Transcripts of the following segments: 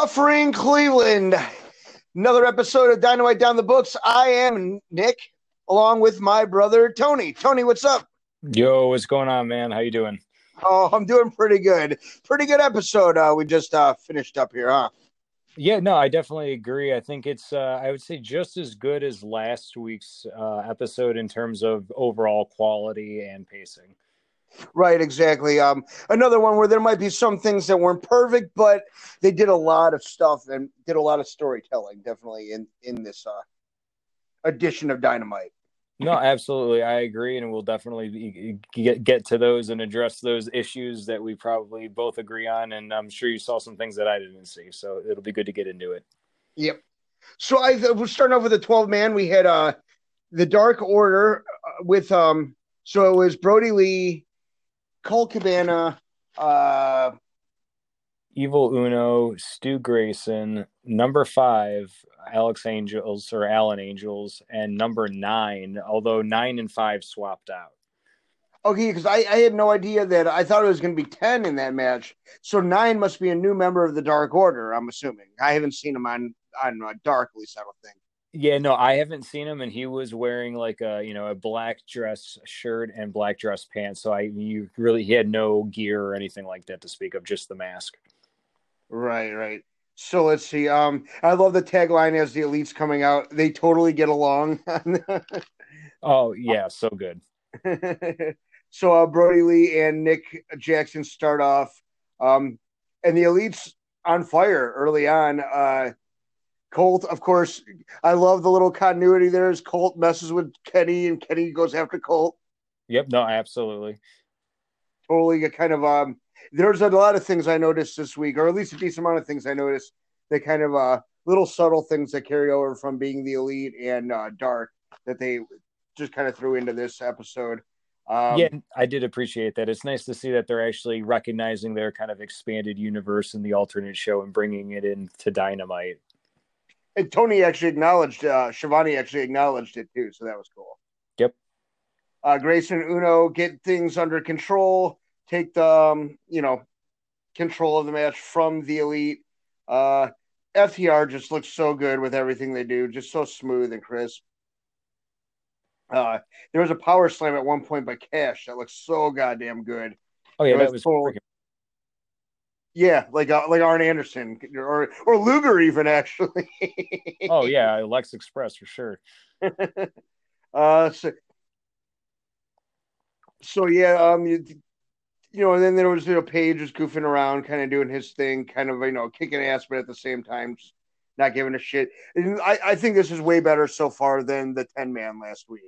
Suffering Cleveland. Another episode of Dynamite Down the Books. I am Nick, along with my brother Tony. Tony, what's up? Yo, what's going on, man? How you doing? Oh, I'm doing pretty good. Pretty good episode. Uh, we just uh, finished up here, huh? Yeah, no, I definitely agree. I think it's, uh, I would say, just as good as last week's uh, episode in terms of overall quality and pacing. Right, exactly. Um, another one where there might be some things that weren't perfect, but they did a lot of stuff and did a lot of storytelling, definitely in in this uh, edition of Dynamite. No, absolutely, I agree, and we'll definitely get get to those and address those issues that we probably both agree on. And I'm sure you saw some things that I didn't see, so it'll be good to get into it. Yep. So I we're starting off with the 12 man. We had uh the Dark Order uh, with um. So it was Brodie Lee, Colt Cabana, uh, Evil Uno, Stu Grayson, number five, Alex Angels or Alan Angels, and number nine, although nine and five swapped out. Okay, because I, I had no idea that I thought it was going to be 10 in that match. So nine must be a new member of the Dark Order, I'm assuming. I haven't seen him on, on uh, Dark, at least I don't think. Yeah, no, I haven't seen him, and he was wearing like a you know a black dress shirt and black dress pants. So I you really he had no gear or anything like that to speak of, just the mask. Right, right. So let's see. Um, I love the tagline as the elites coming out. They totally get along. oh yeah, so good. so uh, Brodie Lee and Nick Jackson start off, um, and the elites on fire early on. Uh, Colt, of course, I love the little continuity there. As Colt messes with Kenny, and Kenny goes after Colt. Yep, no, absolutely. Totally a kind of um. There's a lot of things I noticed this week, or at least a decent amount of things I noticed. That kind of uh little subtle things that carry over from being the elite and uh, dark that they just kind of threw into this episode. Um, yeah, I did appreciate that. It's nice to see that they're actually recognizing their kind of expanded universe in the alternate show and bringing it into Dynamite and Tony actually acknowledged uh Schiavone actually acknowledged it too, so that was cool. Yep. Uh Grayson Uno get things under control, take the um, you know, control of the match from the elite. Uh FTR just looks so good with everything they do, just so smooth and crisp. Uh there was a power slam at one point by Cash that looks so goddamn good. Oh yeah, that was cool. Yeah, like uh, like Arn Anderson or or Luger even actually. oh yeah, Lex Express for sure. uh, so, so yeah, um, you, you know, and then there was you know Page was goofing around, kind of doing his thing, kind of you know kicking ass, but at the same time not giving a shit. And I I think this is way better so far than the ten man last week.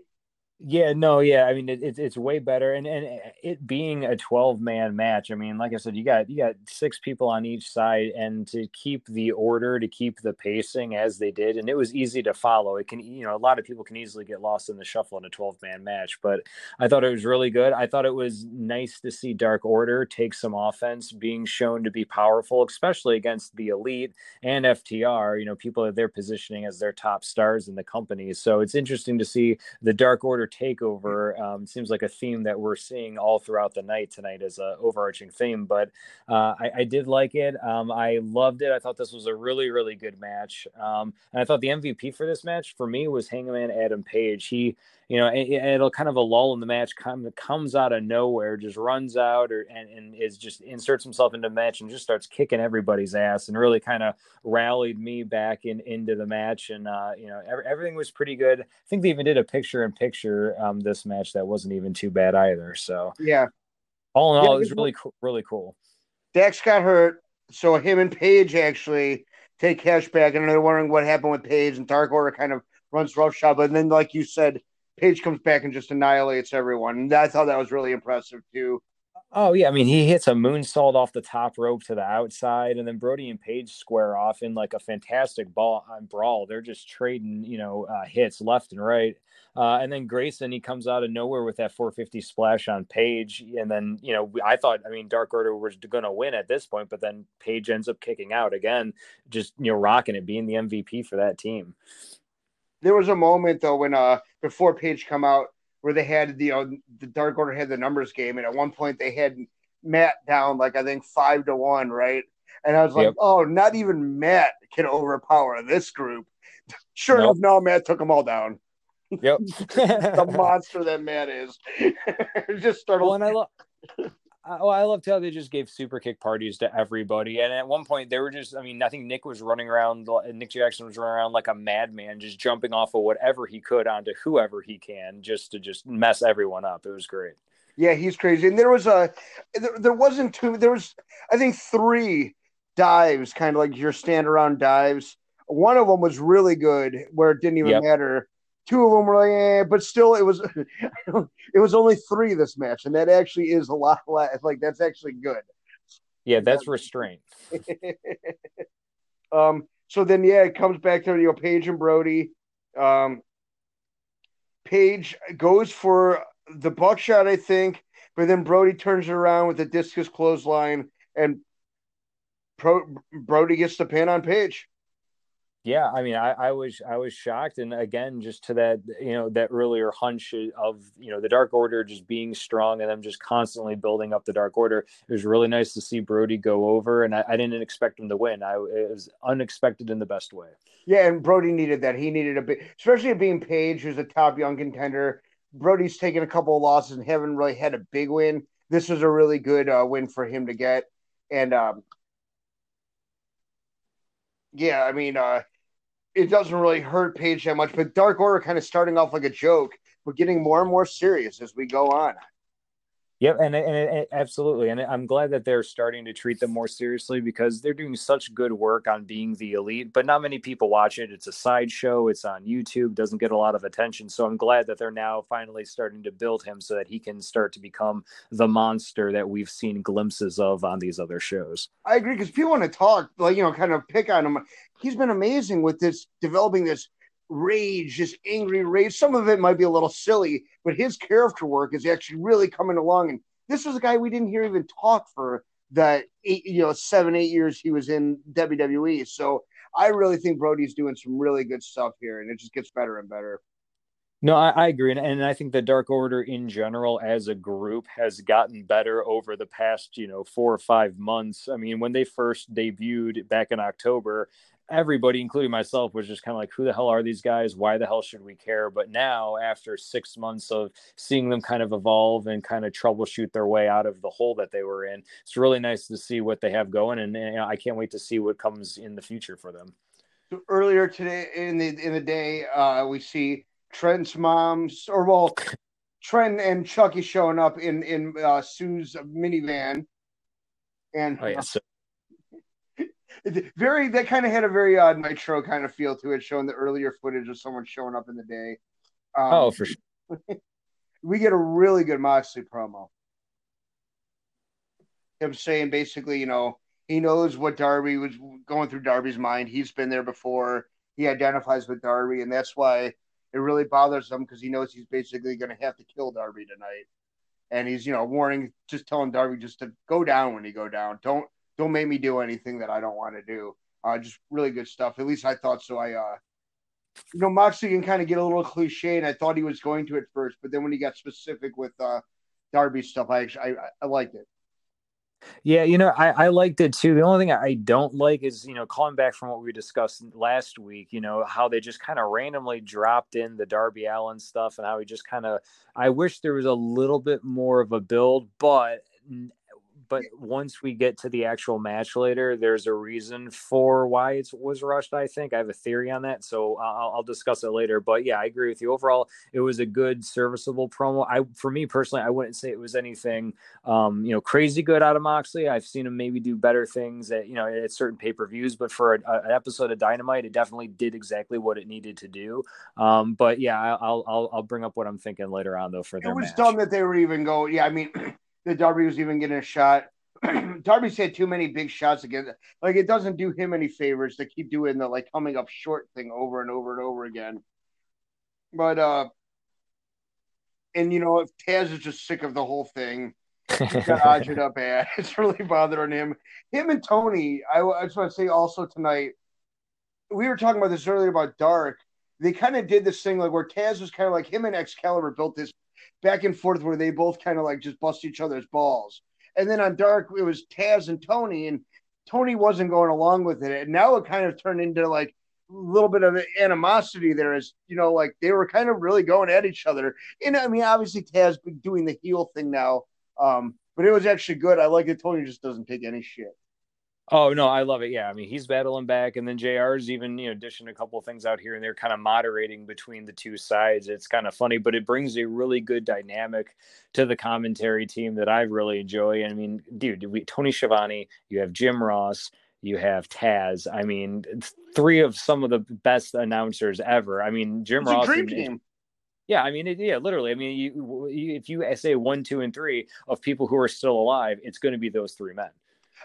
Yeah, no, yeah. I mean, it, it's it's way better, and and eh, it being a twelve man match. I mean, like I said, you got you got six people on each side, and to keep the order, to keep the pacing as they did, and it was easy to follow. It can, you know, a lot of people can easily get lost in the shuffle in a twelve man match, but I thought it was really good. I thought it was nice to see Dark Order take some offense, being shown to be powerful, especially against the Elite and FTR. You know, people that they're positioning as their top stars in the company. So it's interesting to see the Dark Order takeover um, seems like a theme that we're seeing all throughout the night tonight as an overarching theme. But uh, I, I, did like it. Um, I loved it. I thought this was a really, really good match. Um, and I thought the MVP for this match for me was Hangman Adam Page. He you know, it, will kind of a lull in the match come, comes out of nowhere, just runs out or and, and is just inserts himself into the match and just starts kicking everybody's ass and really kind of rallied me back in into the match. And uh, you know, every, everything was pretty good. I think they even did a picture in picture um, this match that wasn't even too bad either. So yeah, all in all, yeah, it was really cool, really cool. Dax got hurt, so him and Page actually take cash back, and they're wondering what happened with Page and Dark Order kind of runs roughshod. But then, like you said, Page comes back and just annihilates everyone. And I thought that was really impressive too. Oh yeah, I mean he hits a moonsault off the top rope to the outside, and then Brodie and Page square off in like a fantastic ball on uh, brawl. They're just trading, you know, uh, hits left and right. Uh, and then Grayson, he comes out of nowhere with that 450 splash on Page, and then you know I thought, I mean, Dark Order was going to win at this point, but then Page ends up kicking out again, just you know rocking it, being the MVP for that team. There was a moment though when uh before Page come out where they had the uh, the Dark Order had the numbers game, and at one point they had Matt down like I think five to one, right? And I was like, yep. oh, not even Matt can overpower this group. Sure nope. enough, now Matt took them all down. Yep. the monster that Matt is. just started. Well, and I love. Oh, I loved how they just gave super kick parties to everybody. And at one point, they were just, I mean, I think Nick was running around, uh, Nick Jackson was running around like a madman, just jumping off of whatever he could onto whoever he can, just to just mess everyone up. It was great. Yeah, he's crazy. And there was a, there, there wasn't two, there was, I think, three dives, kind of like your stand around dives. One of them was really good, where it didn't even yep. matter two of them were like, eh, but still, it was it was only three this match, and that actually is a lot less. Like that's actually good. Yeah, that's restraint. um. So then, yeah, it comes back to you know Page and Brodie. Um. Page goes for the buckshot, I think, but then Brodie turns it around with a discus clothesline, and Pro- Brodie gets the pin on Page yeah i mean I, I was i was shocked and again just to that you know that earlier hunch of you know the dark order just being strong and them just constantly building up the dark order it was really nice to see brodie go over and i, I didn't expect him to win. I it was unexpected in the best way. Yeah and brodie needed that. He needed a bit especially being page who's a top young contender. Brodie's taken a couple of losses and haven't really had a big win. This was a really good uh, win for him to get and um yeah, I mean, uh, it doesn't really hurt Page that much, but Dark Order kind of starting off like a joke, but getting more and more serious as we go on. Yep, and, and, and, absolutely, and I'm glad that they're starting to treat them more seriously because they're doing such good work on being the elite. But not many people watch it. It's a sideshow. It's on YouTube. Doesn't get a lot of attention. So I'm glad that they're now finally starting to build him so that he can start to become the monster that we've seen glimpses of on these other shows. I agree because people want to talk, like you know, kind of pick on him. He's been amazing with this developing this rage, this angry rage. Some of it might be a little silly, but his character work is actually really coming along. And this was a guy we didn't hear even talk for the eight, you know, seven, eight years he was in WWE. So I really think Brodie's doing some really good stuff here, and it just gets better and better. No, I, I, agree, and, and I think the Dark Order in general, as a group, has gotten better over the past, you know, four or five months. I mean, when they first debuted back in October, everybody, including myself, was just kind of like, who the hell are these guys? Why the hell should we care? But now, after six months of seeing them kind of evolve and kind of troubleshoot their way out of the hole that they were in, it's really nice to see what they have going. And, and I can't wait to see what comes in the future for them. So earlier today in the in the day, uh, we see Trent's mom's, or well, Trent and Chucky showing up in in uh, Sue's minivan, and oh, yeah, so very that kind of had a very odd nitro kind of feel to it, showing the earlier footage of someone showing up in the day. Um, oh, for sure. we get a really good Moxley promo. Him saying basically, you know, he knows what Darby was going through Darby's mind. He's been there before. He identifies with Darby, and that's why it really bothers him because he knows he's basically going to have to kill Darby tonight. And he's, you know, warning, just telling Darby just to go down when he go down. Don't don't make me do anything that I don't want to do. Uh, just really good stuff. At least I thought so. I, uh, you know, Moxley can kind of get a little cliche, and I thought he was going to at first, but then when he got specific with uh, Darby stuff, I actually I, I liked it. Yeah, you know, I, I liked it too. The only thing I don't like is, you know, calling back from what we discussed last week, you know, how they just kind of randomly dropped in the Darby Allin stuff and how he just kind of, I wish there was a little bit more of a build, but but once we get to the actual match later, there's a reason for why it was rushed. I think I have a theory on that, so I'll, I'll, discuss it later. But yeah, I agree with you. Overall, it was a good, serviceable promo. I, for me personally, I wouldn't say it was anything, um, you know, crazy good out of Moxley. I've seen him maybe do better things at you know at certain pay per views, but for a, a, an episode of Dynamite, it definitely did exactly what it needed to do. Um, but yeah, I'll, I'll I'll bring up what I'm thinking later on though. For it was match. dumb that they were even going. Yeah, I mean. that Darby was even getting a shot. Darby's had too many big shots against like it doesn't do him any favors to keep doing the like coming up short thing over and over and over again. But uh and you know if Taz is just sick of the whole thing, he's got up bad. It's really bothering him. Him and Tony, I, I just want to say also tonight, we were talking about this earlier about Dark. They kind of did this thing like where Taz was kind of like him and Excalibur built this back and forth where they both kind of like just bust each other's balls. And then on Dark, it was Taz and Tony, and Tony wasn't going along with it, and now it kind of turned into like a little bit of animosity there. As you know, like they were kind of really going at each other. And I mean, obviously Taz been doing the heel thing now, um, but it was actually good. I like it. Tony just doesn't take any shit. Oh no, I love it. Yeah, I mean he's battling back, and then Jr's even you know dishing a couple of things out here and they're kind of moderating between the two sides. It's kind of funny, but it brings a really good dynamic to the commentary team that I really enjoy. I mean, dude, we, Tony Schiavone, you have Jim Ross, you have Taz. I mean, three of some of the best announcers ever. I mean, Jim it's Ross. dream team. Yeah, I mean, it, yeah, literally. I mean, you, you, if you say one, two, and three of people who are still alive, it's going to be those three men.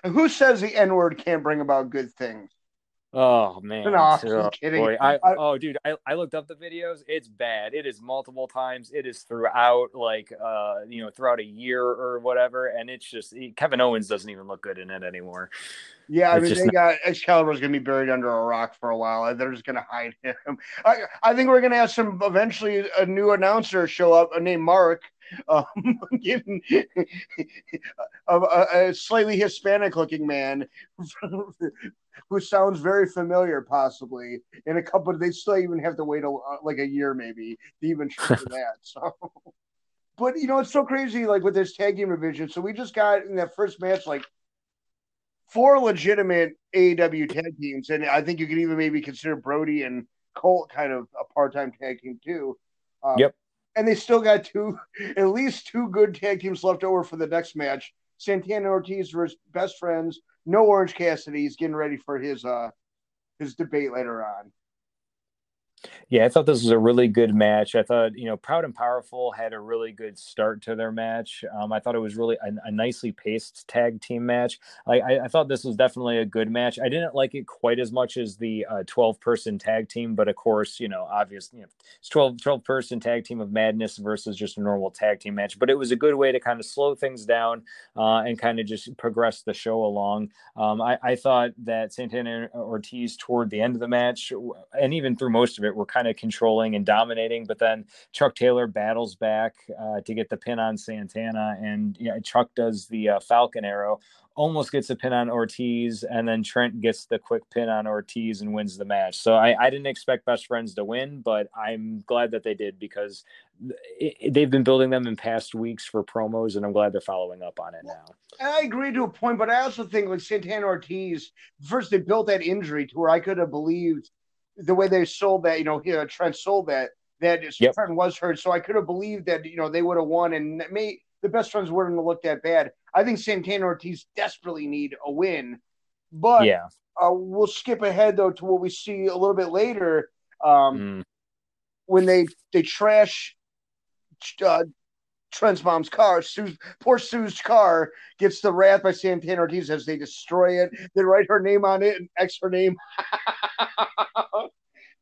And who says the N word can't bring about good things? Oh man! No, oh, kidding. Boy, I, I, oh, dude, I, I looked up the videos. It's bad. It is multiple times. It is throughout, like, uh, you know, throughout a year or whatever. And it's just Kevin Owens doesn't even look good in it anymore. Yeah, I it's mean, they not... got Excalibur's gonna be buried under a rock for a while. They're just gonna hide him. I, I think we're gonna have some eventually a new announcer show up named Mark um, given a, a, slightly Hispanic looking man who sounds very familiar, possibly. In a couple, they still even have to wait a, like a year, maybe, to even show that. So, but you know, it's so crazy, like with this tag team division. So we just got in that first match, like four legitimate AEW tag teams, and I think you could even maybe consider Brodie and Colt kind of a part-time tag team too. Um, yep and they still got two, at least two good tag teams left over for the next match. Santana Ortiz versus best friends. No Orange Cassidy. He's getting ready for his uh his debate later on. Yeah, I thought this was a really good match. I thought, you know, Proud and Powerful had a really good start to their match. Um, I thought it was really a, a nicely paced tag team match. I, I, I, thought this was definitely a good match. I didn't like it quite as much as the uh, 12 person tag team, but of course, you know, obviously, you know, it's 12, 12 person tag team of madness versus just a normal tag team match. But it was a good way to kind of slow things down uh, and kind of just progress the show along. Um, I, I thought that Santana Ortiz toward the end of the match and even through most of it were kind of controlling and dominating. But then Chuck Taylor battles back uh, to get the pin on Santana, and yeah, Chuck does the uh, Falcon Arrow, almost gets a pin on Ortiz, and then Trent gets the quick pin on Ortiz and wins the match. So I, I didn't expect Best Friends to win, but I'm glad that they did because it, they've been building them in past weeks for promos, and I'm glad they're following up on it now. I agree to a point, but I also think like Santana Ortiz, first they built that injury to where I could have believed the way they sold that, you know, here Trent sold that that yep. Trent was hurt. So I could have believed that you know they would have won, and may the best friends wouldn't have looked that bad. I think Santana Ortiz desperately need a win, but yeah, uh, we'll skip ahead though to what we see a little bit later um, mm. when they they trash uh, Trent's mom's car. Sue's, poor Sue's car gets the wrath by Santana Ortiz as they destroy it. They write her name on it and X her name.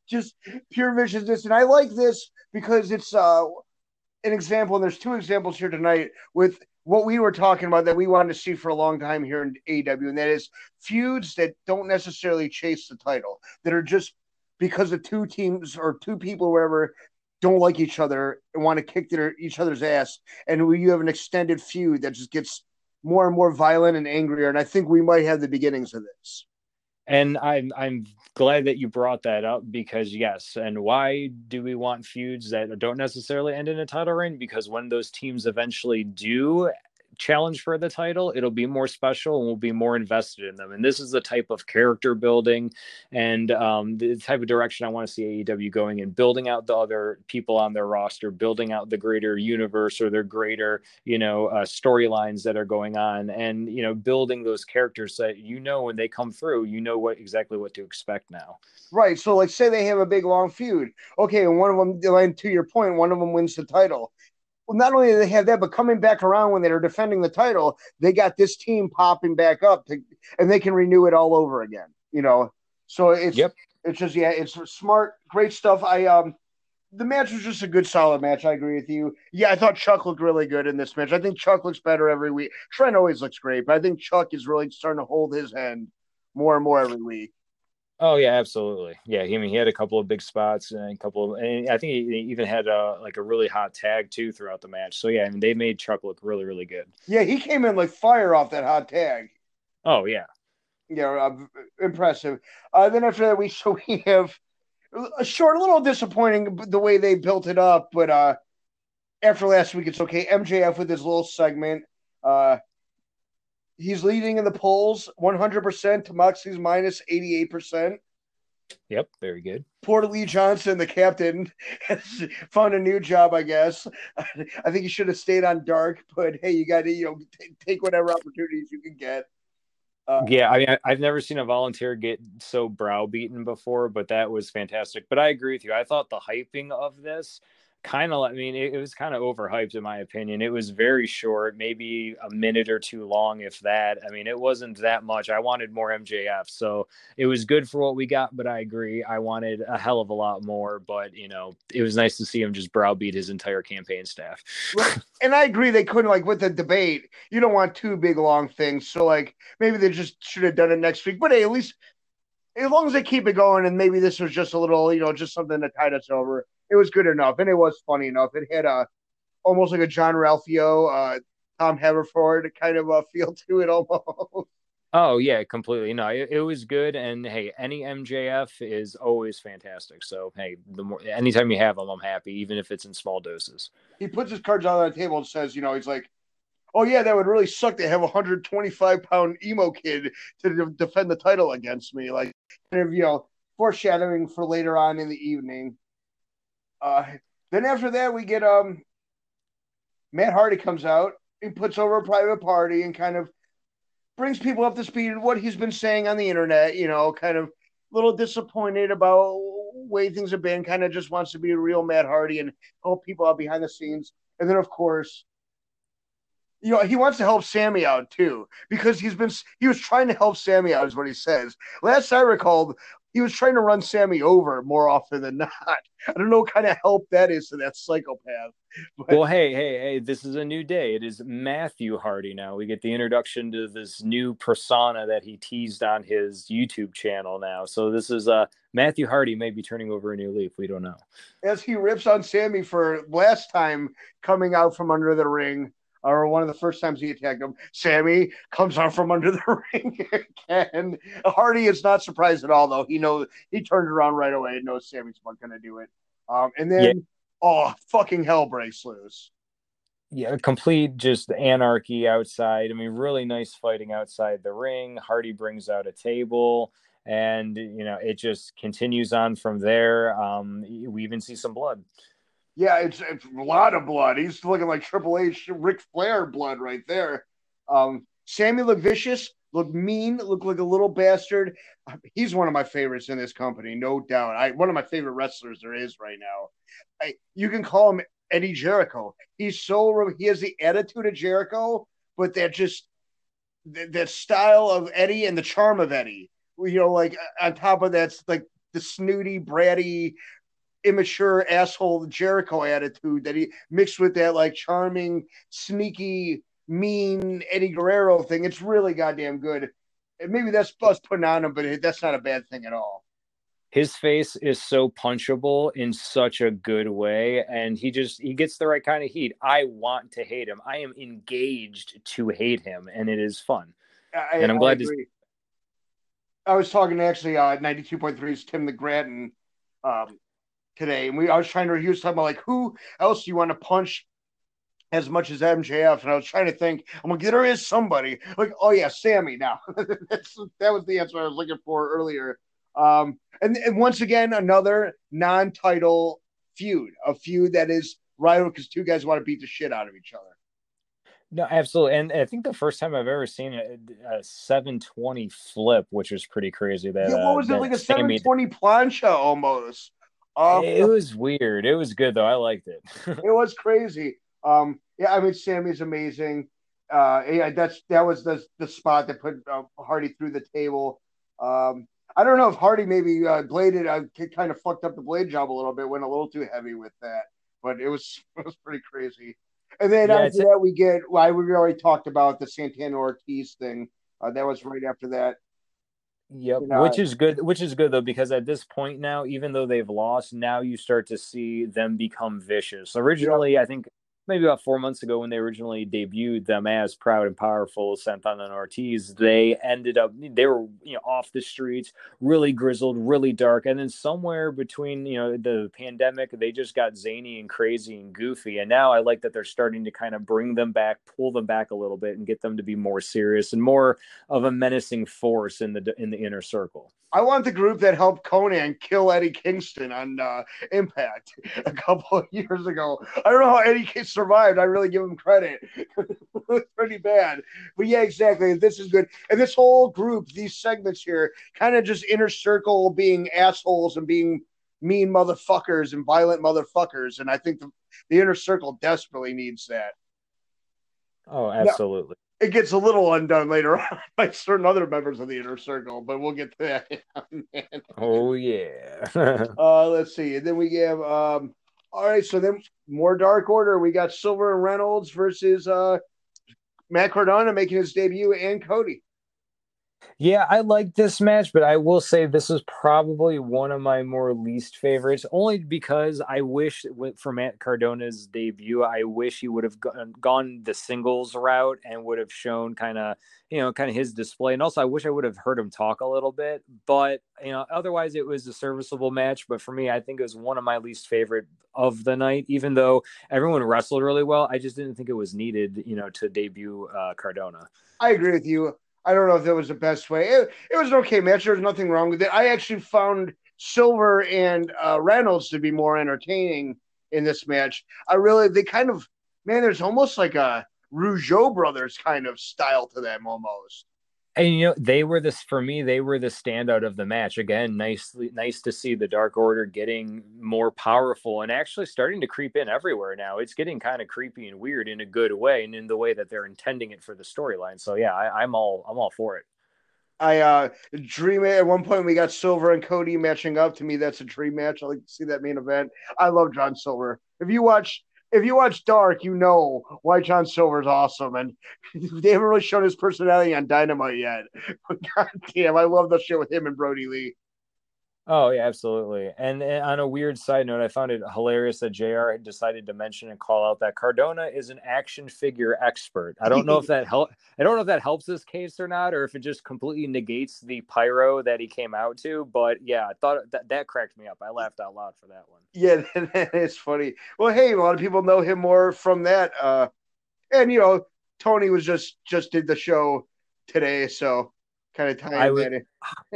Just pure viciousness. And I like this because it's uh, an example, and there's two examples here tonight with what we were talking about that we wanted to see for a long time here in AEW, and that is feuds that don't necessarily chase the title, that are just because of two teams or two people, wherever don't like each other and want to kick their, each other's ass, and you have an extended feud that just gets more and more violent and angrier. And I think we might have the beginnings of this. And I'm I'm glad that you brought that up because yes, and why do we want feuds that don't necessarily end in a title reign? Because when those teams eventually do challenge for the title, it'll be more special and we'll be more invested in them. And this is the type of character building and um, the type of direction I want to see AEW going in, building out the other people on their roster, building out the greater universe or their greater, you know, uh, storylines that are going on, and you know, building those characters that you know when they come through, you know what exactly what to expect now. Right. So, like, say they have a big long feud. Okay, and one of them, and to your point, one of them wins the title well, not only do they have that, but coming back around when they're defending the title, they got this team popping back up to, and they can renew it all over again. You know, so it's yep. it's just yeah, it's smart, great stuff. I um, the match was just a good, solid match. I agree with you. Yeah, I thought Chuck looked really good in this match. I think Chuck looks better every week. Trent always looks great, but I think Chuck is really starting to hold his hand more and more every week. Oh yeah, absolutely. Yeah, I mean he had a couple of big spots and a couple of, and I think he even had a like a really hot tag too throughout the match. So yeah, I mean they made Chuck look really really good. Yeah, he came in like fire off that hot tag. Oh yeah, Yeah, uh, impressive. Uh, then after that, we so we have a short, a little disappointing the way they built it up, but uh, after last week, it's okay. MJF with his little segment. Uh, he's leading in the polls 100% to Moxley's minus 88%. Yep, very good. Poor Lee Johnson, the captain, has found a new job, I guess. I think he should have stayed on dark, but hey, you got to you know t- take whatever opportunities you can get. Uh, yeah, I mean, I, have never seen a volunteer get so browbeaten before, but that was fantastic. But I agree with you. I thought the hyping of this kind of i mean it, it was kind of overhyped in my opinion. It was very short maybe a minute or two long if that. I mean it wasn't that much. I wanted more mjf so it was good for what we got but i agree. I wanted a hell of a lot more but you know it was nice to see him just browbeat his entire campaign staff. And i agree they couldn't like with the debate you don't want two big long things so like maybe they just should have done it next week but hey at least as long as they keep it going and maybe this was just a little you know just something to tide us over it was good enough, and it was funny enough. It had a almost like a Jean-Ralphio, uh, Tom Haverford kind of a feel to it almost. Oh yeah, completely. No, it, it, was good, and hey, any MJF is always fantastic. So hey, the more anytime you have them, I'm happy, even if it's in small doses. He puts his cards on the table and says, you know, he's like, "Oh yeah, that would really suck to have a 125 pound emo kid to de- defend the title against me." Like, kind of, you know, foreshadowing for later on in the evening. Uh, then after that, we get um, Matt Hardy comes out and puts over a private party and kind of brings people up to speed on what he's been saying on the internet. You know, kind of a little disappointed about way things have been. Kind of just wants to be a real Matt Hardy and help people out behind the scenes. And then, of course, you know, he wants to help Sammy out too because he's been he was trying to help Sammy out, is what he says. Last I recalled, he was trying to run Sammy over more often than not. I don't know what kind of help that is to that psychopath. But... Well, hey, hey, hey, this is a new day. It is Matthew Hardy now. We get the introduction to this new persona that he teased on his YouTube channel now. So this is uh Matthew Hardy may be turning over a new leaf. We don't know. As he rips on Sammy for last time coming out from under the ring or one of the first times he attacked him, Sammy comes out from under the ring again. Hardy is not surprised at all, though. He knows he turned around right away and knows Sammy's not going to do it. Um, and then, yeah. oh, fucking hell breaks loose. Yeah, complete just anarchy outside. I mean, really nice fighting outside the ring. Hardy brings out a table, and you know it just continues on from there. Um, we even see some blood. Yeah, it's, it's a lot of blood. He's looking like Triple H, Ric Flair blood right there. Um, Sammy looked vicious, looked mean, looked like a little bastard. He's one of my favorites in this company, no doubt. I one of my favorite wrestlers there is right now. I, you can call him Eddie Jericho. He's so he has the attitude of Jericho, but that just that, that style of Eddie and the charm of Eddie. You know, like on top of that's like the snooty, bratty, immature asshole Jericho attitude that he mixed with that like charming, sneaky, mean Eddie Guerrero thing. It's really goddamn good. And maybe that's us putting on him, but that's not a bad thing at all. His face is so punchable in such a good way, and he just he gets the right kind of heat. I want to hate him. I am engaged to hate him, and it is fun. I, and I'm glad I to. I was talking to actually uh, 92.3's Tim the Grattan um, today, and we I was trying to he was talking about like who else do you want to punch as much as MJF, and I was trying to think. I'm like, there is somebody like, oh yeah, Sammy. Now that's that was the answer I was looking for earlier. Um, and, and once again, another non-title feud, a feud that is rival because two guys want to beat the shit out of each other. No, absolutely, and I think the first time I've ever seen a, a 720 flip, which was pretty crazy. That yeah, what was uh, it like a 720 plancha almost? Um, it was weird. It was good though. I liked it. it was crazy. Um, yeah, I mean Sammy's amazing. Uh, yeah, that's that was the the spot that put uh, Hardy through the table. Um, I don't know if Hardy maybe uh, bladed, uh, kind of fucked up the blade job a little bit, went a little too heavy with that, but it was it was pretty crazy. And then yeah, after that, we get why well, we already talked about the Santana Ortiz thing. Uh, that was right after that. Yep, you know, which is good. Which is good though, because at this point now, even though they've lost, now you start to see them become vicious. Originally, I think maybe about four months ago when they originally debuted them as Proud and Powerful, Santana and Ortiz, they ended up they were you know off the streets, really grizzled, really dark, and then somewhere between you know the pandemic, they just got zany and crazy and goofy. And now I like that they're starting to kind of bring them back, pull them back a little bit, and get them to be more serious and more of a menacing force in the in the inner circle. I want the group that helped Konnan kill Eddie Kingston on uh, Impact a couple of years ago. I don't know how Eddie survived. I really give him credit. it's pretty bad, but yeah, exactly. This is good, and this whole group, these segments here, kind of just inner circle being assholes and being mean motherfuckers and violent motherfuckers, and I think the, the inner circle desperately needs that. Oh, absolutely. It gets a little undone later on by certain other members of the inner circle, but we'll get to that. oh yeah. uh, let's see, and then we have um, all right, so then more Dark Order. We got Silver and Reynolds versus uh, Matt Cardona making his debut and Cody. Yeah, I like this match, but I will say this is probably one of my more least favorites, only because I wish for Matt Cardona's debut, I wish he would have gone the singles route and would have shown kind of, you know, kind of his display. And also, I wish I would have heard him talk a little bit, but, you know, otherwise it was a serviceable match. But for me, I think it was one of my least favorite of the night, even though everyone wrestled really well. I just didn't think it was needed, you know, to debut uh, Cardona. I agree with you. I don't know if that was the best way. It, it was an okay match. There was nothing wrong with it. I actually found Silver and uh, Reynolds to be more entertaining in this match. I really, they kind of, man, there's almost like a Rougeau brothers kind of style to them almost and you know they were this for me they were the standout of the match again nicely nice to see the dark order getting more powerful and actually starting to creep in everywhere now it's getting kind of creepy and weird in a good way and in the way that they're intending it for the storyline so yeah I, i'm all i'm all for it I uh dream at one point we got Silver and Cody matching up. To me, that's a dream match. I like to see that main event. I love John Silver. If you watch if you watch Dark, you know why John Silver's awesome, and they haven't really shown his personality on Dynamite yet. But God damn, I love the show with him and Brodie Lee. Oh yeah, absolutely. And, and, on a weird side note, I found it hilarious that Jr. had decided to mention and call out that Cardona is an action figure expert. I don't know if that help. I don't know if that helps this case or not, or if it just completely negates the pyro that he came out to. But yeah, I thought that that cracked me up. I laughed out loud for that one. Yeah, that is funny. Well, hey, a lot of people know him more from that. Uh, and you know, Tony was just just did the show today, so kind of tying I was,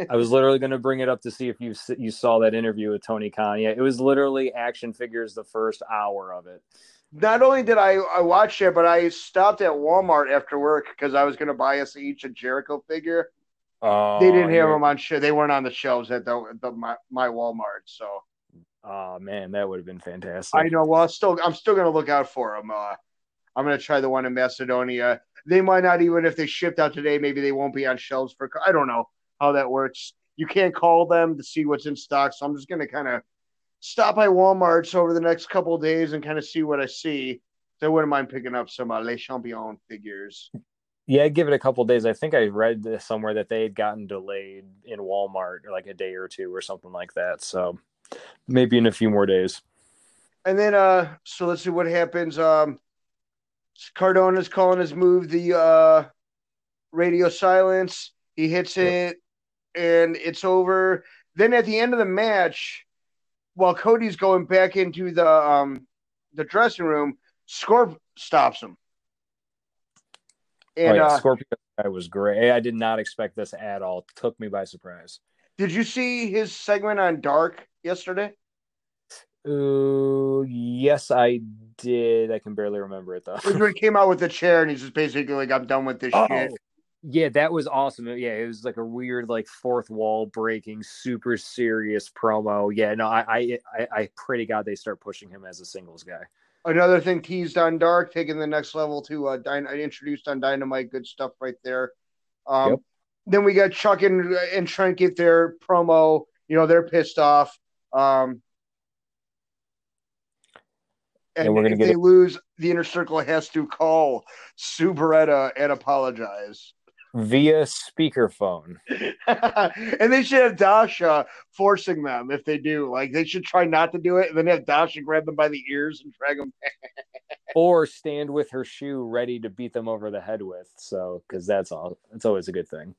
I was literally going to bring it up to see if you you saw that interview with Tony Khan. Yeah, it was literally action figures the first hour of it. Not only did I I watch it, but I stopped at Walmart after work because I was going to buy us each a Jericho figure. Oh, they didn't have them on show. They weren't on the shelves at the, the my, my Walmart. So, oh man, that would have been fantastic. I know. Well, still, I'm still going to look out for them. Uh, I'm going to try the one in Macedonia they might not even if they shipped out today, maybe they won't be on shelves for. I don't know how that works. You can't call them to see what's in stock, so I'm just gonna kind of stop by Walmart's over the next couple of days and kind of see what I see. So I wouldn't mind picking up some uh, Les Champions figures. Yeah, give it a couple days. I think I read somewhere that they had gotten delayed in Walmart like a day or two or something like that. So maybe in a few more days. And then uh so let's see what happens. Um Cardona's calling his move the uh, radio silence. He hits it, and it's over. Then at the end of the match, while Cody's going back into the um, the dressing room, Scorp stops him. And, oh, yeah. uh, Scorpio was great. I did not expect this at all. It took me by surprise. Did you see his segment on Dark yesterday? Uh, yes, I did. I can barely remember it though. when he came out with the chair and he's just basically like, "I'm done with this oh, shit." Yeah, that was awesome. Yeah, it was like a weird, like fourth wall breaking, super serious promo. Yeah, no, I, I, I pray to God they start pushing him as a singles guy. Another thing teased on Dark, taking the next level to uh, Dyn- introduced on Dynamite. Good stuff right there. Um, yep. Then we got Chuck and and Trent get their promo. You know, they're pissed off. Um, and, we're gonna if get they it. lose, the inner circle has to call Sue Beretta and apologize via speakerphone. and they should have Dasha forcing them if they do. Like they should try not to do it, and then have Dasha grab them by the ears and drag them. or stand with her shoe ready to beat them over the head with. So, because that's all, that's always a good thing.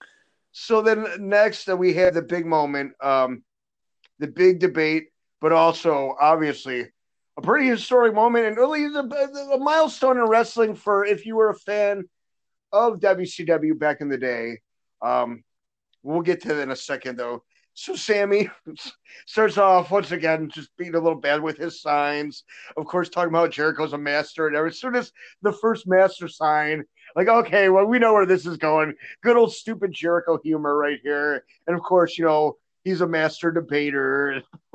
So then next uh, we have the big moment, um, the big debate, but also obviously a pretty historic moment and really a, a milestone in wrestling for if you were a fan of WCW back in the day. Um, we'll get to that in a second though. So Sammy starts off once again just being a little bad with his signs. Of course, talking about Jericho's a master, and as soon as the first master sign, like, okay, well, we know where this is going. Good old stupid Jericho humor right here. And of course, you know, he's a master debater.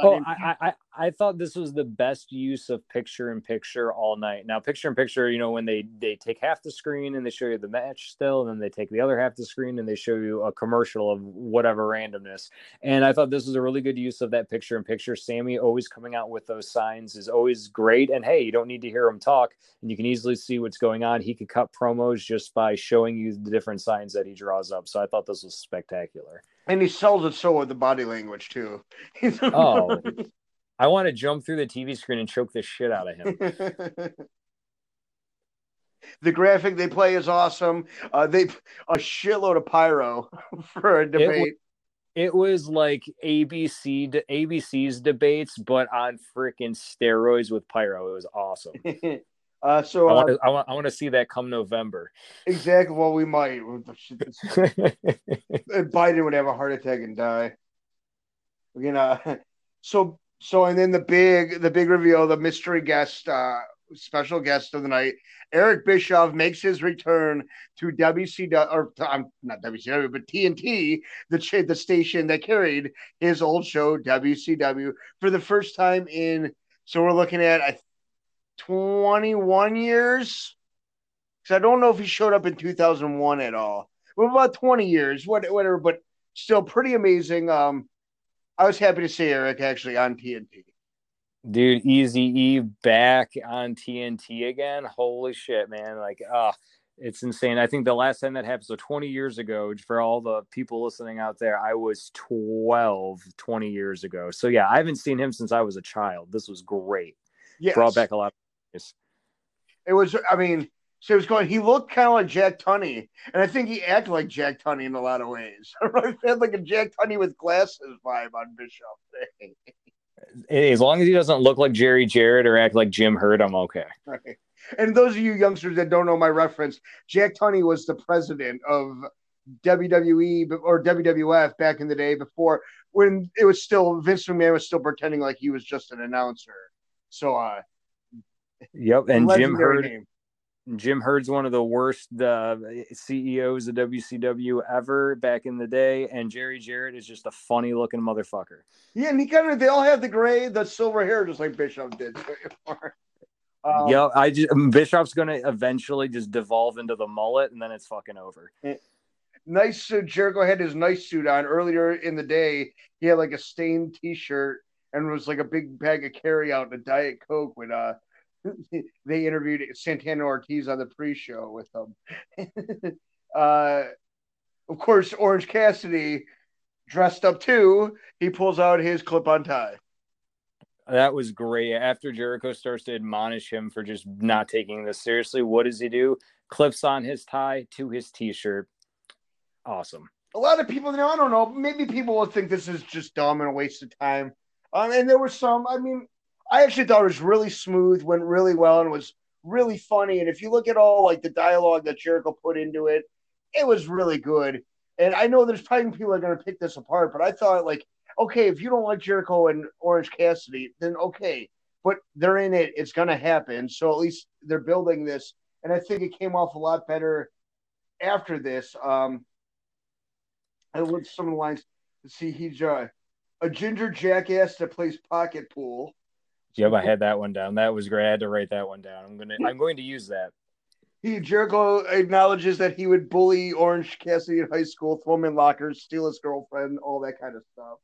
oh, I, I I thought this was the best use of picture in picture all night. Now, picture in picture, you know, when they they take half the screen and they show you the match still, and then they take the other half the screen and they show you a commercial of whatever randomness. And I thought this was a really good use of that picture in picture. Sammy always coming out with those signs is always great. And hey, you don't need to hear him talk, and you can easily see what's going on. He could cut promos just by showing you the different signs that he draws up. So I thought this was spectacular. And he sells it so with the body language too. oh, I want to jump through the TV screen and choke the shit out of him. the graphic they play is awesome. Uh, they a shitload of pyro for a debate. It, it was like ABC ABC's debates, but on freaking steroids with pyro. It was awesome. Uh, so I want, uh, to, I want I want to see that come November. Exactly. Well, we might. Biden would have a heart attack and die. You know. So so and then the big the big reveal, the mystery guest, uh, special guest of the night, Eric Bischoff makes his return to WCW or um, not WCW but TNT, the the station that carried his old show WCW for the first time in. So we're looking at I 21 years. Because I don't know if he showed up in 2001 at all. Well, about 20 years, whatever, but still pretty amazing. Um, I was happy to see Eric actually on TNT. Dude, Easy E back on TNT again. Holy shit, man. Like, ah, uh, it's insane. I think the last time that happened, so 20 years ago, for all the people listening out there, I was 12 20 years ago. So, yeah, I haven't seen him since I was a child. This was great. Yes. Brought back a lot it was, I mean, so he was going, he looked kind of like Jack Tunney. And I think he acted like Jack Tunney in a lot of ways. Right? had like a Jack Tunney with glasses vibe on Bischoff. as long as he doesn't look like Jerry Jarrett or act like Jim Herd, I'm okay. Right. And those of you youngsters that don't know my reference, Jack Tunney was the president of WWE or WWF back in the day before when it was still Vince McMahon was still pretending like he was just an announcer. So uh Yep, and Jim. Name. Jim Herd's one of the worst uh, CEOs of WCW ever back in the day, and Jerry Jarrett is just a funny looking motherfucker. Yeah, and he kind of they all have the gray, the silver hair, just like Bischoff did. um, yeah, I just Bischoff's gonna eventually just devolve into the mullet, and then it's fucking over. Eh, nice suit. Jericho had his nice suit on earlier in the day. He had like a stained T-shirt and was like a big bag of carry out and a diet coke with uh they interviewed Santana Ortiz on the pre-show with them. uh, of course, Orange Cassidy dressed up too. He pulls out his clip-on tie. That was great. After Jericho starts to admonish him for just not taking this seriously, what does he do? Clips on his tie to his t-shirt. Awesome. A lot of people, know, I don't know. Maybe people will think this is just dumb and a waste of time. Um, and there were some. I mean, I actually thought it was really smooth, went really well, and was really funny. And if you look at all like the dialogue that Jericho put into it, it was really good. And I know there's probably people are going to pick this apart, but I thought like, okay, if you don't like Jericho and Orange Cassidy, then okay, but they're in it. It's going to happen. So at least they're building this, and I think it came off a lot better after this. Um, I looked some of the lines. See, he's uh, a ginger jackass that plays pocket pool. Yep, I had that one down. That was great. I had to write that one down. I'm gonna I'm going to use that. He Jericho acknowledges that he would bully Orange Cassidy in high school, throw him in lockers, steal his girlfriend, all that kind of stuff.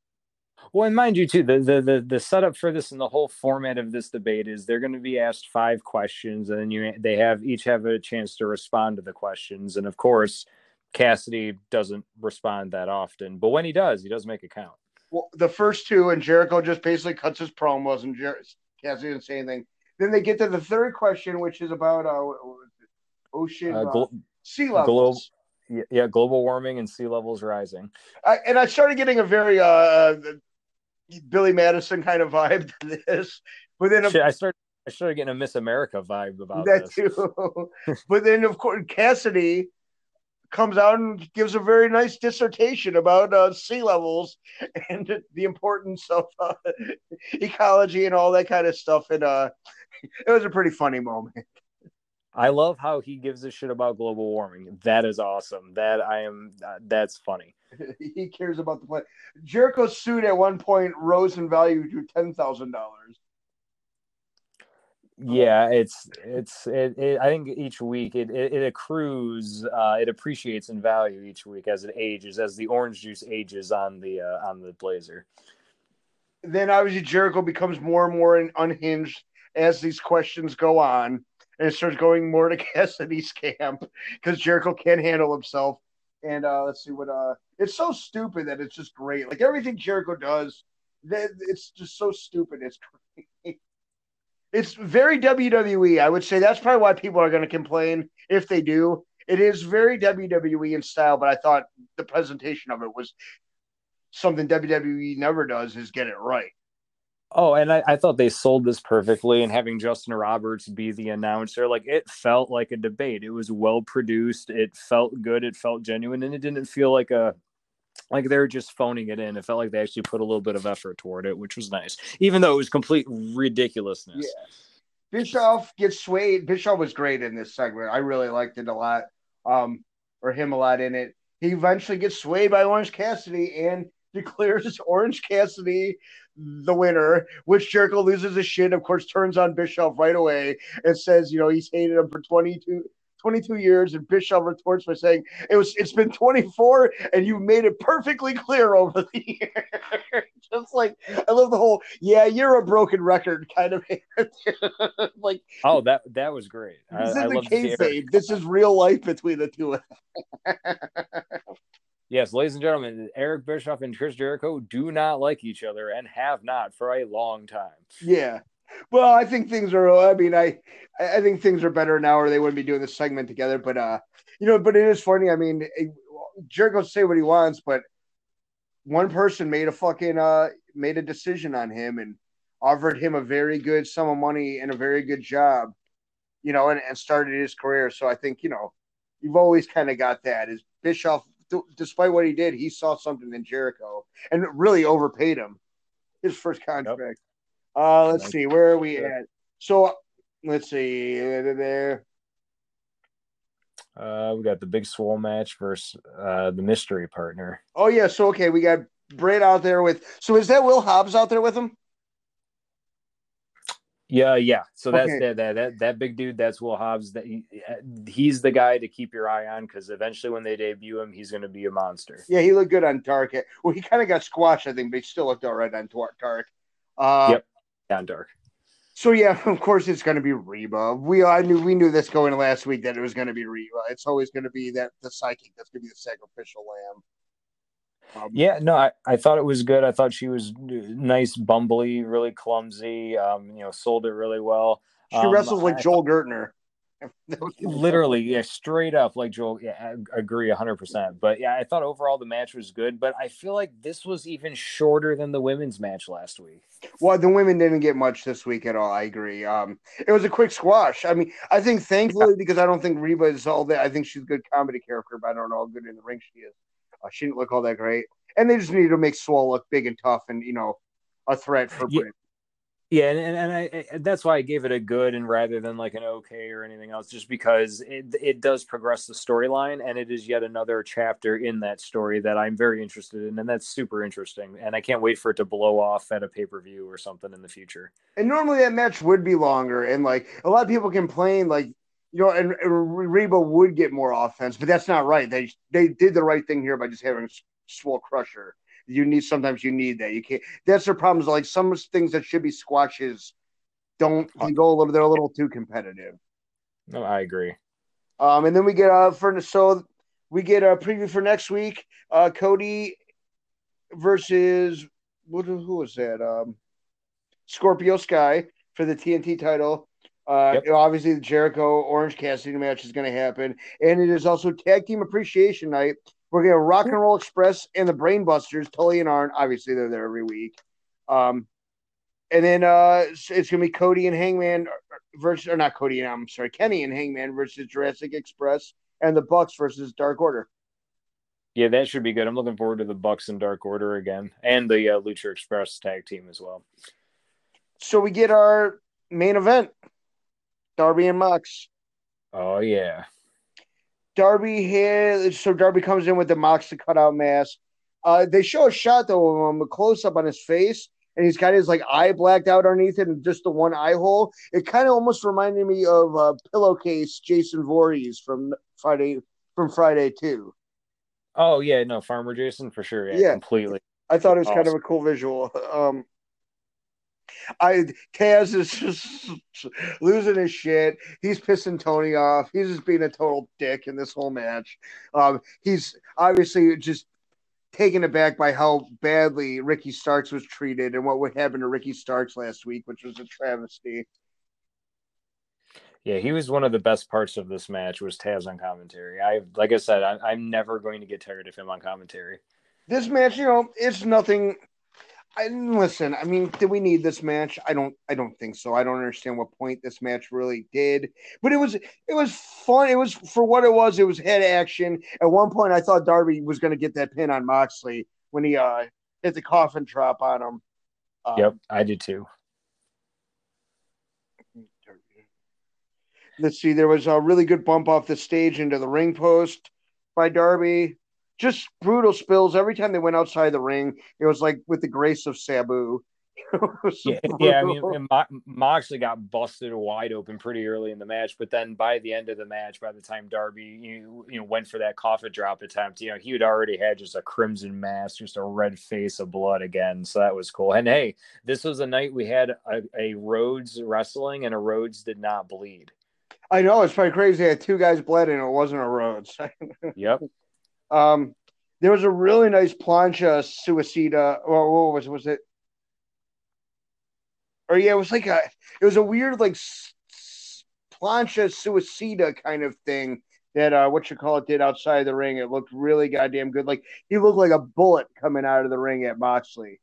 Well, and mind you too, the the the, the setup for this and the whole format of this debate is they're going to be asked five questions, and then you they have each have a chance to respond to the questions, and of course, Cassidy doesn't respond that often, but when he does, he does make a count. Well, the first two, and Jericho just basically cuts his promos, and Jer- Cassidy didn't say anything. Then they get to the third question, which is about uh, ocean uh, glo- sea levels. Glo- yeah, global warming and sea levels rising. I, and I started getting a very uh, Billy Madison kind of vibe to this. But then Shit, I started I started getting a Miss America vibe about that this. too. but then of course Cassidy comes out and gives a very nice dissertation about uh, sea levels and the importance of uh, ecology and all that kind of stuff. And uh, it was a pretty funny moment. I love how he gives a shit about global warming. That is awesome. That I am. Uh, that's funny. he cares about the planet. Jericho's suit at one point rose in value to ten thousand dollars. Yeah, it's it's it, it, I think each week it it, it accrues, uh, it appreciates in value each week as it ages, as the orange juice ages on the uh, on the blazer. Then obviously Jericho becomes more and more unhinged as these questions go on, and it starts going more to Cassidy's camp because Jericho can't handle himself. And uh, let's see what uh, it's so stupid that it's just great. Like everything Jericho does, that it's just so stupid. It's great. It's very WWE. I would say that's probably why people are going to complain if they do. It is very WWE in style, but I thought the presentation of it was something WWE never does is get it right. Oh, and I, I, thought they sold this perfectly. And having Justin Roberts be the announcer, like it felt like a debate. It was well produced. It felt good. It felt genuine, and it didn't feel like a like they're just phoning it in. It felt like they actually put a little bit of effort toward it, which was nice, even though it was complete ridiculousness. Yeah. Bischoff gets swayed. Bischoff was great in this segment. I really liked it a lot, um, or him a lot in it. He eventually gets swayed by Orange Cassidy and declares Orange Cassidy the winner, which Jericho loses his shit, of course, turns on Bischoff right away and says, you know, he's hated him for 22, 22 years, and Bischoff retorts by saying it was it's been 24, and you made it perfectly clear over the years. Just like I love the whole yeah, you're a broken record kind of like oh that that was great. This is I the This is real life between the two of them. Yes, ladies and gentlemen, Eric Bischoff and Chris Jericho do not like each other and have not for a long time. Yeah, well, I think things are. I mean, I I think things are better now, or they wouldn't be doing this segment together. But uh, you know, but it is funny. I mean, Jericho say what he wants, but one person made a fucking uh made a decision on him and offered him a very good sum of money and a very good job, you know, and, and started his career. So I think you know, you've always kind of got that. Is Bischoff, despite what he did, he saw something in Jericho and really overpaid him his first contract. Yep. Uh, let's see, where are we at? So let's see there. Uh, we got the big swole match versus uh, the mystery partner. Oh yeah, so okay, we got Britt out there with. So is that Will Hobbs out there with him? Yeah, yeah. So that's okay. that, that that that big dude. That's Will Hobbs. That he, he's the guy to keep your eye on because eventually, when they debut him, he's going to be a monster. Yeah, he looked good on Dark. Well, he kind of got squashed, I think, but he still looked all right on Dark. Uh, yep down dark. So yeah, of course it's going to be Reba. We I knew we knew this going last week that it was going to be Reba. It's always going to be that the psychic that's going to be the sacrificial lamb. Um, yeah, no, I, I thought it was good. I thought she was nice, bumbly, really clumsy. Um, you know, sold it really well. She um, wrestles like I, Joel Gertner. Literally yeah straight up like joel yeah I agree 100% but yeah i thought overall the match was good but i feel like this was even shorter than the women's match last week well the women didn't get much this week at all i agree um it was a quick squash i mean i think thankfully yeah. because i don't think reba is all that i think she's a good comedy character but i don't know how good in the ring she is uh, she didn't look all that great and they just needed to make swole look big and tough and you know a threat for yeah. Yeah, and, and, and I, I, that's why I gave it a good and rather than like an okay or anything else, just because it it does progress the storyline and it is yet another chapter in that story that I'm very interested in, and that's super interesting. And I can't wait for it to blow off at a pay per view or something in the future. And normally that match would be longer, and like a lot of people complain, like you know, and, and Reba would get more offense, but that's not right. They they did the right thing here by just having Swole Crusher you need sometimes you need that. You can't. That's the problems. Like some things that should be squashes don't go a little. They're a little too competitive. No, I agree. Um, and then we get uh for so we get a preview for next week. Uh, Cody versus what? Who was that? Um, Scorpio Sky for the TNT title. Uh, yep. Obviously, the Jericho Orange Cassidy match is going to happen, and it is also Tag Team Appreciation Night. We're to Rock and Roll Express and the Brainbusters, Tully and Arn. Obviously, they're there every week. Um, and then uh, it's going to be Cody and Hangman versus, or not Cody and I'm sorry, Kenny and Hangman versus Jurassic Express, and the Bucks versus Dark Order. Yeah, that should be good. I'm looking forward to the Bucks and Dark Order again, and the uh, Lucha Express tag team as well. So we get our main event, Darby and Mox. Oh yeah. Darby here. So Darby comes in with the Mox to cut out mask. Uh, they show a shot though of him, a close up on his face, and he's got his like eye blacked out underneath it, and just the one eye hole. It kind of almost reminded me of uh, pillowcase Jason Voorhees from Friday from Friday too. Oh yeah, no, Farmer Jason for sure. Yeah, yeah. completely. I thought it was awesome. kind of a cool visual. Um, I Taz is just losing his shit. He's pissing Tony off. He's just being a total dick in this whole match. Um, he's obviously just taken aback by how badly Ricky Starks was treated and what would happen to Ricky Starks last week, which was a travesty. Yeah, he was one of the best parts of this match was Taz on commentary. I like I said, I, I'm never going to get tired of him on commentary. This match, you know, it's nothing I listen. I mean, did we need this match? I don't. I don't think so. I don't understand what point this match really did, but it was. It was fun. It was for what it was. It was head action. At one point, I thought Darby was going to get that pin on Moxley when he uh hit the coffin drop on him. Um, yep, I did too. Let's see. There was a really good bump off the stage into the ring post by Darby just brutal spills every time they went outside the ring. It was like with the grace of Sabu. yeah, yeah, I mean, Moxley got busted wide open pretty early in the match, but then by the end of the match, by the time Darby you, you know went for that coffin drop attempt, you know he had already had just a crimson mask, just a red face of blood again. So that was cool. And hey, this was a night we had a, a Rhodes wrestling, and a Rhodes did not bleed. I know it's pretty crazy. I had two guys bled, and it wasn't a Rhodes. yep. Um, there was a really nice plancha suicida, or what was was it? Or yeah, it was like a it was a weird like plancha suicida kind of thing that uh what you call it did outside of the ring. It looked really goddamn good. Like he looked like a bullet coming out of the ring at Moxley.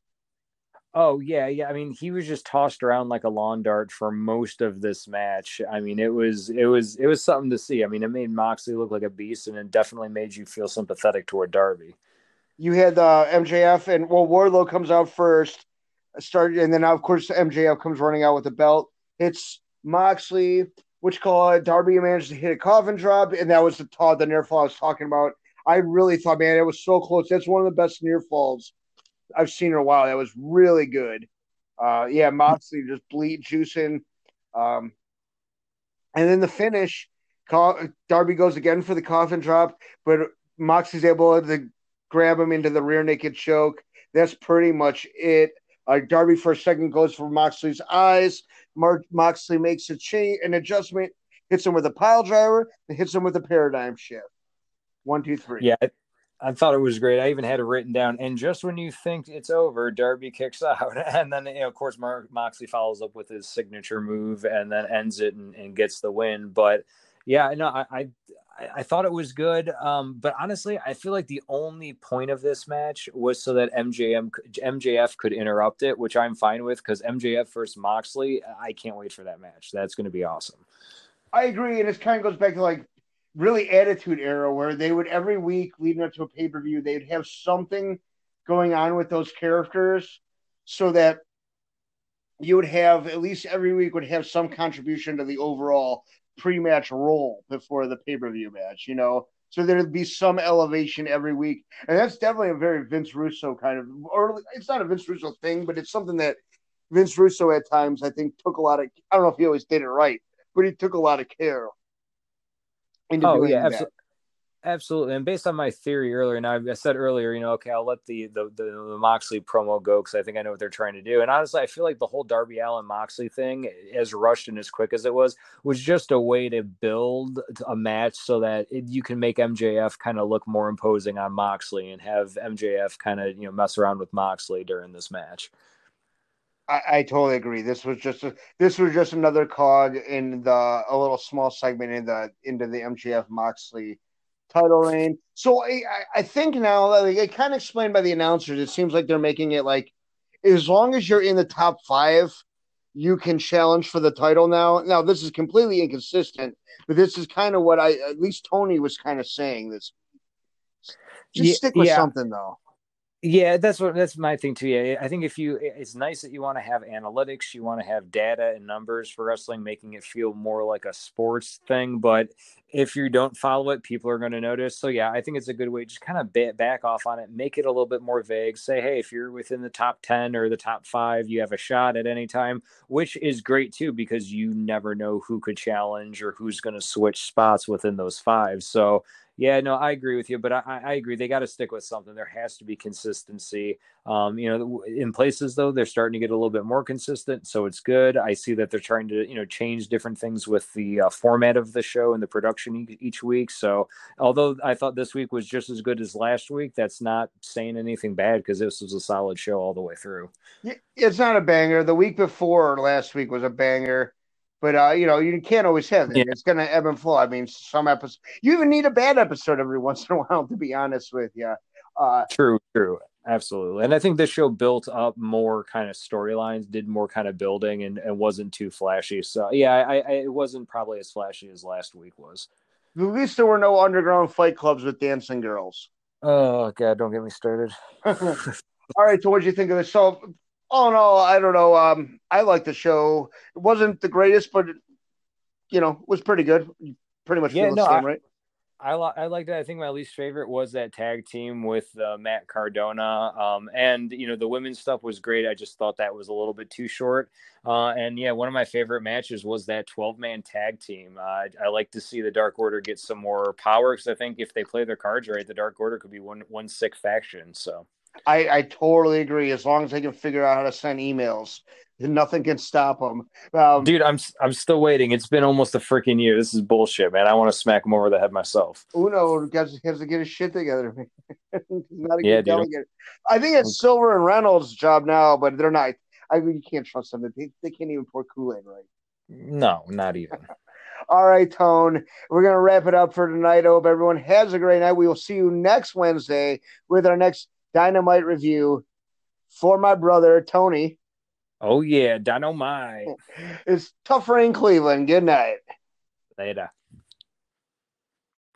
Oh yeah, yeah. I mean, he was just tossed around like a lawn dart for most of this match. I mean, it was it was it was something to see. I mean, it made Moxley look like a beast, and it definitely made you feel sympathetic toward Darby. You had uh, MJF, and well, Wardlow comes out first, started, and then of course MJF comes running out with the belt. It's Moxley, which call it Darby managed to hit a coffin drop, and that was the Todd the near fall I was talking about. I really thought, man, it was so close. That's one of the best near falls I've seen her a while. That was really good. Uh, yeah, Moxley just bleed juicing. Um, and then the finish, Darby goes again for the coffin drop, but Moxley's able to grab him into the rear naked choke. That's pretty much it. Uh, Darby for a second goes for Moxley's eyes. Moxley makes a change, an adjustment, hits him with a pile driver, and hits him with a paradigm shift. One, two, three. Yeah, I thought it was great. I even had it written down. And just when you think it's over, Darby kicks out, and then you know, of course, Mark Moxley follows up with his signature move, and then ends it and, and gets the win. But yeah, no, I, I I thought it was good. Um, but honestly, I feel like the only point of this match was so that MJM MJF could interrupt it, which I'm fine with because MJF versus Moxley, I can't wait for that match. That's going to be awesome. I agree, and it kind of goes back to like really attitude era where they would every week leading up to a pay per view, they'd have something going on with those characters so that you would have at least every week would have some contribution to the overall pre-match role before the pay-per-view match, you know. So there'd be some elevation every week. And that's definitely a very Vince Russo kind of or it's not a Vince Russo thing, but it's something that Vince Russo at times I think took a lot of I don't know if he always did it right, but he took a lot of care oh yeah, absolutely. Absolutely, and based on my theory earlier, and I said earlier, you know, okay, I'll let the the, the, the Moxley promo go because I think I know what they're trying to do. And honestly, I feel like the whole Darby Allin Moxley thing, as rushed and as quick as it was, was just a way to build a match so that it, you can make MJF kind of look more imposing on Moxley and have MJF kind of you know mess around with Moxley during this match. I, I, totally agree. This was just a, this was just another cog in the a little small segment in the into the MJF Moxley title reign. So I, I think now like it kind of explained by the announcers. It seems like they're making it like as long as you're in the top five, you can challenge for the title now. Now this is completely inconsistent, but this is kind of what I at least Tony was kind of saying this. Just yeah, stick with yeah. something though. Yeah, that's what that's my thing too. Yeah, I think if you, it's nice that you want to have analytics, you want to have data and numbers for wrestling, making it feel more like a sports thing. But if you don't follow it, people are going to notice. So yeah, I think it's a good way. Just kind of back off on it, make it a little bit more vague. Say, hey, if you're within the top ten or the top five, you have a shot at any time, which is great too because you never know who could challenge or who's going to switch spots within those five. So yeah, no, I agree with you, but I, I agree they got to stick with something. There has to be consistency. Um, you know, in places though, they're starting to get a little bit more consistent, so it's good. I see that they're trying to you know change different things with the uh, format of the show and the production each week. So although I thought this week was just as good as last week, that's not saying anything bad because this was a solid show all the way through. It's not a banger. The week before last week was a banger. But uh, you know, you can't always have that. Yeah. It's gonna ebb and flow. I mean, some episodes you even need a bad episode every once in a while, to be honest with you. Uh, true, true, absolutely. And I think this show built up more kind of storylines, did more kind of building, and, and wasn't too flashy. So yeah, I, I, it wasn't probably as flashy as last week was. At least there were no underground fight clubs with dancing girls. Oh god, don't get me started. All right, so what do you think of this? So Oh no, I don't know. Um, I like the show. It wasn't the greatest, but it, you know, it was pretty good. pretty much yeah, no, same, I, right? I I liked it. I think my least favorite was that tag team with uh, Matt Cardona. Um, and you know the women's stuff was great. I just thought that was a little bit too short. Uh, and yeah, one of my favorite matches was that 12 man tag team. Uh, I, I like to see the Dark Order get some more power because I think if they play their cards right, the Dark Order could be one one sick faction. So I, I totally agree. As long as they can figure out how to send emails, nothing can stop them. Um, Dude, I'm I'm still waiting. It's been almost a freaking year. This is bullshit, man. I want to smack him over the head myself. Uno has, has to get his shit together. not a yeah, dude. I think it's Silver and Reynolds' job now, but they're not. I mean, you can't trust them. They, they can't even pour Kool Aid right. No, not even. All right, Tone. We're gonna wrap it up for tonight. I hope everyone has a great night. We will see you next Wednesday with our next Dynamite review for my brother Tony. Oh yeah, Dynamite. It's tougher in Cleveland. Good night. Later.